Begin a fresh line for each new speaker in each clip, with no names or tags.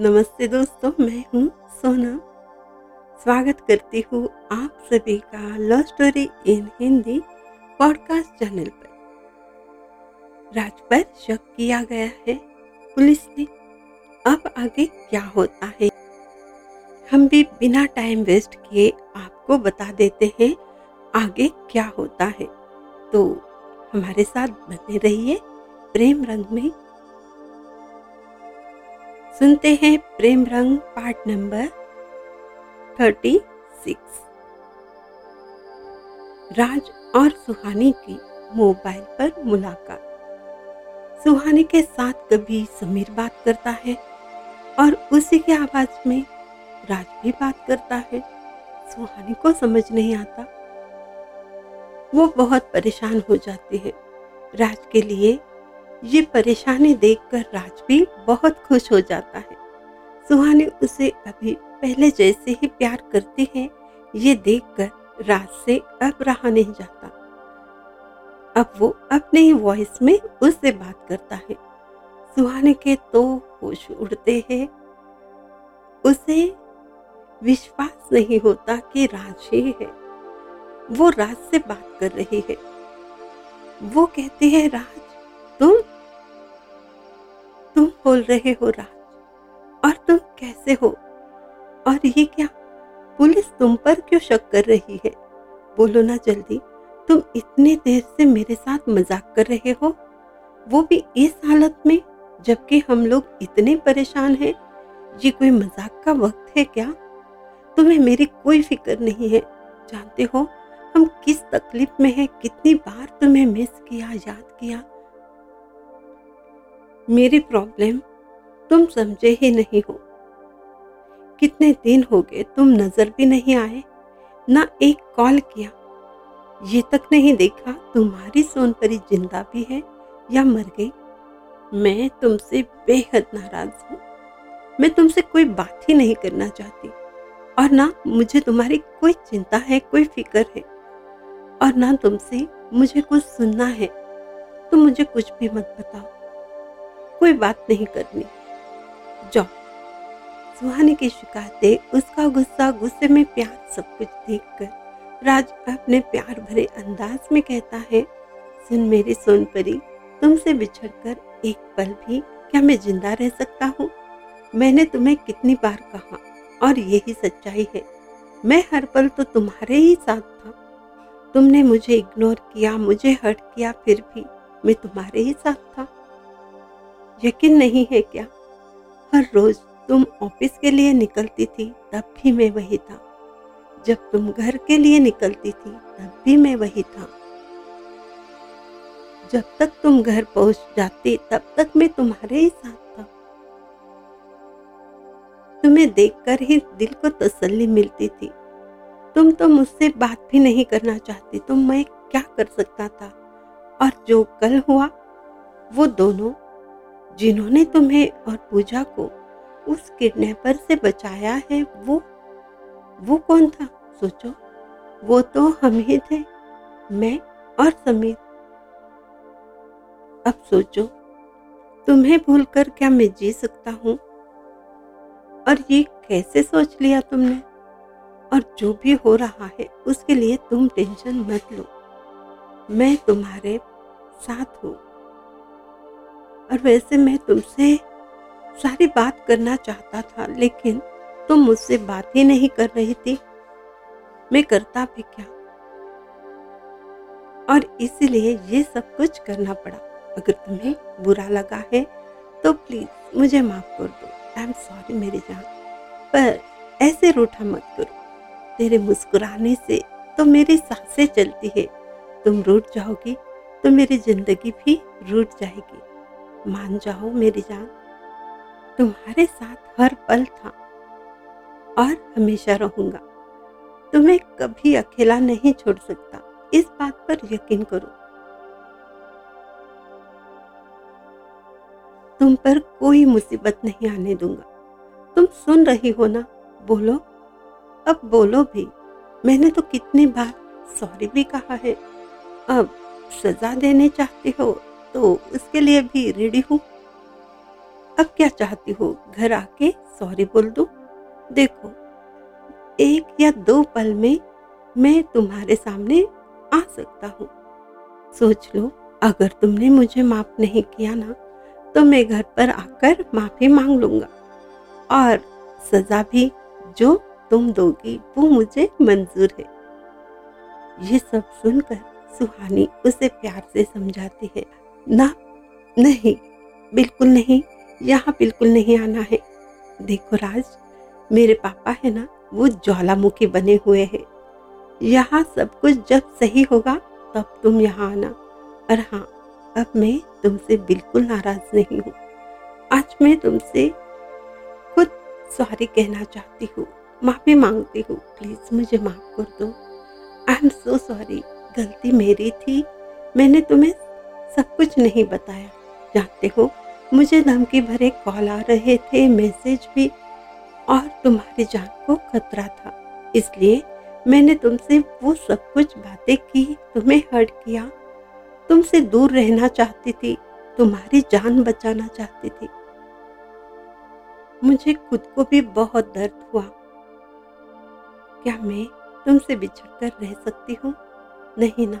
नमस्ते दोस्तों, मैं हूँ सोना। स्वागत करती हूँ आप सभी का love story in Hindi podcast channel पर। राज पर शक किया गया है पुलिस ने। अब आगे क्या होता है? हम भी बिना टाइम वेस्ट किए आपको बता देते हैं आगे क्या होता है। तो हमारे साथ बने रहिए प्रेम रंग में। सुनते हैं Prem Rang, part number thirty six. Raj और सुहानी की मोबाइल पर मुलाकात। सुहानी के साथ कभी समीर बात करता है और उसी की आवाज़ में राज भी बात करता है। सुहानी को समझ नहीं आता। वो बहुत परेशान हो जाती है राज के लिए। ये परेशानी देखकर राज भी बहुत खुश हो जाता है। सुहानी उसे अभी पहले जैसे ही प्यार करती है, ये देखकर राज से अब रहा नहीं जाता। अब वो अपने ही वॉइस में उससे बात करता है। सुहाने के तो होश उड़ते हैं। उसे विश्वास नहीं होता कि राज ही है। वो राज से बात कर रही है। वो कहती है, राज, तुम बोल रहे हो राज। और तुम कैसे हो? और ये क्या? पुलिस तुम पर क्यों शक कर रही है? बोलो ना जल्दी, तुम इतने देर से मेरे साथ मज़ाक कर रहे हो? वो भी इस हालत में, जबकि हम लोग इतने परेशान हैं। ये कोई मज़ाक का वक्त है क्या? तुम्हें मेरी कोई फ़िक्र नहीं है। जानते हो, हम किस तकलीफ़ में हैं, कितनी बार तुम्हें मिस किया, याद किया। मेरी प्रॉब्लम तुम समझे ही नहीं हो। कितने दिन हो गए तुम नज़र भी नहीं आए, ना एक कॉल किया। ये तक नहीं देखा तुम्हारी सोनपरी ज़िंदा भी है या मर गई। मैं तुमसे बेहद नाराज़ हूँ। मैं तुमसे कोई बात ही नहीं करना चाहती। और ना मुझे तुम्हारी कोई चिंता है, कोई फ़िक्र है। और ना तुमसे मुझे कुछ सुनना है। तुम मुझे कुछ भी मत बताओ। कोई बात नहीं करनी। जाओ। सुहानी की शिकायतें, उसका गुस्सा, गुस्से में प्यार, सब कुछ देख कर राज अपने प्यार भरे अंदाज में कहता है, सुन मेरी सोनपरी, तुमसे बिछड़कर एक पल भी क्या मैं ज़िंदा रह सकता हूँ? मैंने तुम्हें कितनी बार कहा, और यही सच्चाई है। मैं हर पल तो तुम्हारे ही साथ था। तुमने मुझे इग्नोर किया, मुझे हर्ट किया, फिर भी मैं तुम्हारे ही साथ था। यकीन नहीं है क्या? हर रोज तुम ऑफ़िस के लिए निकलती थी, तब भी मैं वही था। जब तुम घर के लिए निकलती थी, तब भी मैं वही था। जब तक तुम घर पहुँच जाती, तब तक मैं तुम्हारे ही साथ था। तुम्हें देखकर ही दिल को तसल्ली मिलती थी। तुम तो मुझसे बात भी नहीं करना चाहती तो मैं क्या कर सकता था? और जो कल हुआ, वो दोनों जिन्होंने तुम्हें और पूजा को उस किडनैपर से बचाया है, वो वो कौन था? सोचो। वो तो हम ही थे, मैं और समीर। अब सोचो, तुम्हें भूलकर क्या मैं जी सकता हूँ? और ये कैसे सोच लिया तुमने? और जो भी हो रहा है, उसके लिए तुम टेंशन मत लो। मैं तुम्हारे साथ हूँ। और वैसे मैं तुमसे सारी बात करना चाहता था, लेकिन तुम मुझसे बात ही नहीं कर रही थी। मैं करता भी क्या? और इसलिए ये सब कुछ करना पड़ा। अगर तुम्हें बुरा लगा है तो प्लीज़ मुझे माफ़ कर दो। आई एम सॉरी मेरी जान। पर ऐसे रूठा मत करो। तेरे मुस्कुराने से तो मेरी साँसें चलती है। तुम रूठ जाओगी तो मेरी ज़िंदगी भी रूठ जाएगी। मान जाओ मेरी जान। तुम्हारे साथ हर पल था और हमेशा रहूँगा। तुम्हें कभी अकेला नहीं छोड़ सकता। इस बात पर यकीन करो। तुम पर कोई मुसीबत नहीं आने दूँगा। तुम सुन रही हो ना? बोलो। अब बोलो भी। मैंने तो कितनी बार सॉरी भी कहा है। अब सजा देने चाहती हो? तो उसके लिए भी रेडी हूँ। अब क्या चाहती हो? घर आके सॉरी बोल दू? देखो, एक या दो पल में मैं तुम्हारे सामने आ सकता हूँ। सोच लो, अगर तुमने मुझे माफ़ नहीं किया ना तो मैं घर पर आकर माफ़ी मांग लूँगा। और सजा भी जो तुम दोगी, वो मुझे मंजूर है। ये सब सुनकर सुहानी उसे प्यार से समझाती है। ना, नहीं, बिल्कुल नहीं, यहाँ बिल्कुल नहीं आना है। देखो राज, मेरे पापा है ना, वो ज्वालामुखी बने हुए हैं। यहाँ सब कुछ जब सही होगा, तब तुम यहाँ आना। और हाँ अब मैं तुमसे बिल्कुल नाराज़ नहीं हूँ। आज मैं तुमसे खुद सॉरी कहना चाहती हूँ। माफ़ी मांगती हूँ, प्लीज़ मुझे माफ़ कर दो। आई एम सो सॉरी, गलती मेरी थी। मैंने तुम्हें सब कुछ नहीं बताया। जानते हो, मुझे धमकी भरे कॉल आ रहे थे, मैसेज भी, और तुम्हारी जान को खतरा था। इसलिए मैंने तुमसे वो सब कुछ बातें की, तुम्हें हर्ट किया। तुमसे दूर रहना चाहती थी, तुम्हारी जान बचाना चाहती थी। मुझे खुद को भी बहुत दर्द हुआ। क्या मैं तुमसे बिछड़ कर रह सकती हूँ? नहीं ना।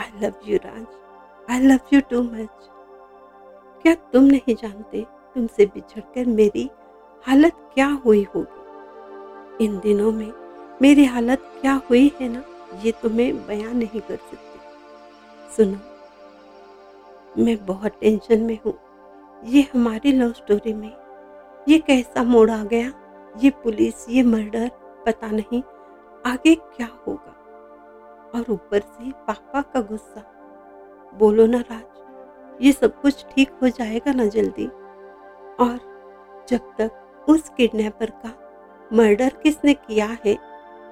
I love you Raj I love you too much क्या तुम नहीं जानते तुमसे बिछड़ कर मेरी हालत क्या हुई होगी? इन दिनों में मेरी हालत क्या हुई है ना, ये तुम्हें तो बयान नहीं कर सकती। सुनो, मैं बहुत टेंशन में हूँ। ये हमारी लव स्टोरी में ये कैसा मोड़ आ गया? ये पुलिस, ये मर्डर, पता नहीं आगे क्या होगा। और ऊपर से पापा का गुस्सा। बोलो ना राज, ये सब कुछ ठीक हो जाएगा ना जल्दी? और जब तक उस किडनैपर का मर्डर किसने किया है,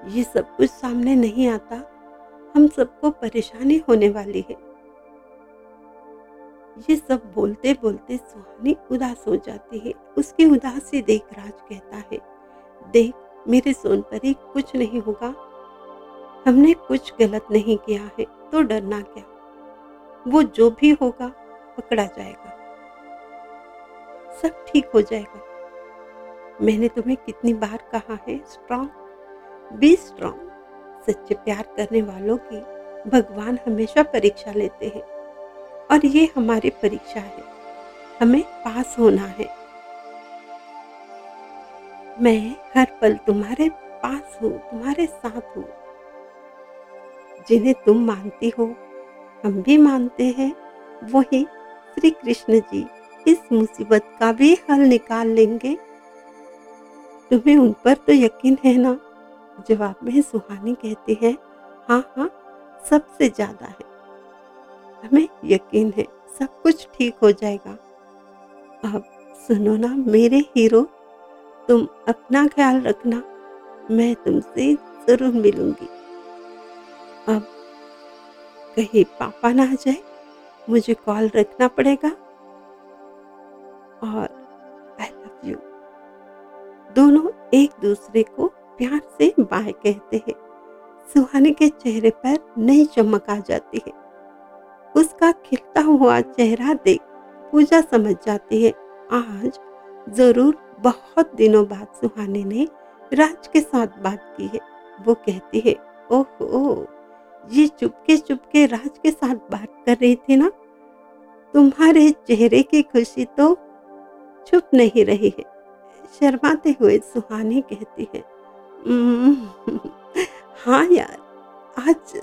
ये सब कुछ सामने नहीं आता, हम सबको परेशानी होने वाली है। ये सब बोलते बोलते सुहानी उदास हो जाती है। उसकी उदासी देख राज कहता है, देख, मेरे सोन पर ही कुछ नहीं होगा। हमने कुछ गलत नहीं किया है तो डरना क्या? वो जो भी होगा, पकड़ा जाएगा। सब ठीक हो जाएगा। मैंने तुम्हें कितनी बार कहा है स्ट्रॉन्ग बी स्ट्रॉन्ग सच्चे प्यार करने वालों की भगवान हमेशा परीक्षा लेते हैं। और ये हमारी परीक्षा है। हमें पास होना है। मैं हर पल तुम्हारे पास हूँ, तुम्हारे साथ हूँ। जिन्हें तुम मानती हो। हम भी मानते हैं। वही श्री कृष्ण जी इस मुसीबत का भी हल निकाल लेंगे। तुम्हें उन पर तो यकीन है ना? जवाब में सुहानी कहती है हाँ हाँ सबसे ज़्यादा है। हमें यकीन है सब कुछ ठीक हो जाएगा। अब सुनो ना मेरे हीरो, तुम अपना ख्याल रखना, मैं तुमसे ज़रूर मिलूँगी। अब कहीं पापा ना आ जाए, मुझे कॉल रखना पड़ेगा। और आई लव यू दोनों एक दूसरे को प्यार से बाय कहते हैं। सुहानी के चेहरे पर नई चमक आ जाती है। उसका खिलता हुआ चेहरा देख पूजा समझ जाती है, आज ज़रूर बहुत दिनों बाद सुहानी ने राज के साथ बात की है। वो कहती है, ओहो। ये चुपके चुपके राज के साथ बात कर रही थी ना? तुम्हारे चेहरे की खुशी तो छुप नहीं रही है। शर्माते हुए सुहानी कहती है हाँ यार, आज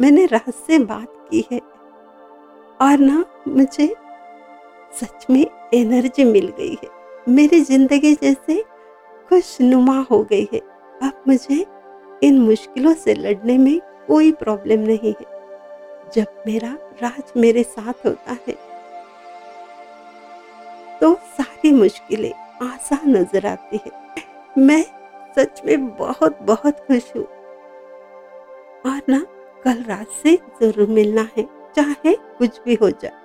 मैंने राज से बात की है और ना मुझे सच में एनर्जी मिल गई है। मेरी ज़िंदगी जैसे खुशनुमा हो गई है। अब मुझे इन मुश्किलों से लड़ने में कोई प्रॉब्लम नहीं है। जब मेरा राज मेरे साथ होता है तो सारी मुश्किलें आसान नज़र आती है। मैं सच में बहुत बहुत खुश हूँ। और ना, कल रात से ज़रूर मिलना है, चाहे कुछ भी हो जाए।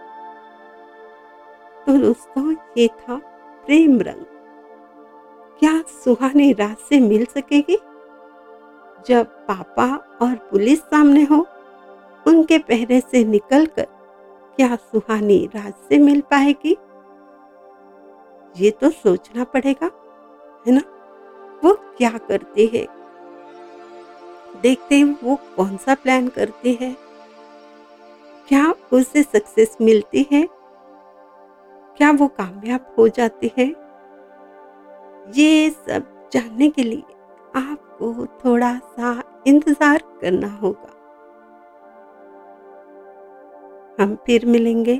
तो दोस्तों ये था प्रेम रंग। क्या सुहानी रात से मिल सकेगी? जब पापा और पुलिस सामने हो, उनके पहरे से निकलकर क्या सुहानी राज से मिल पाएगी? ये तो सोचना पड़ेगा, है ना? वो क्या करती है? देखते हैं वो कौन सा प्लान करती है? क्या उसे सक्सेस मिलती है? क्या वो कामयाब हो जाती है? ये सब जानने के लिए आपको थोड़ा सा इंतज़ार करना होगा। हम फिर मिलेंगे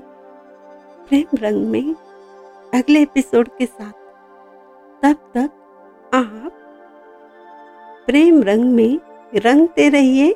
प्रेम रंग में अगले एपिसोड के साथ। तब तक आप प्रेम रंग में रंगते रहिए।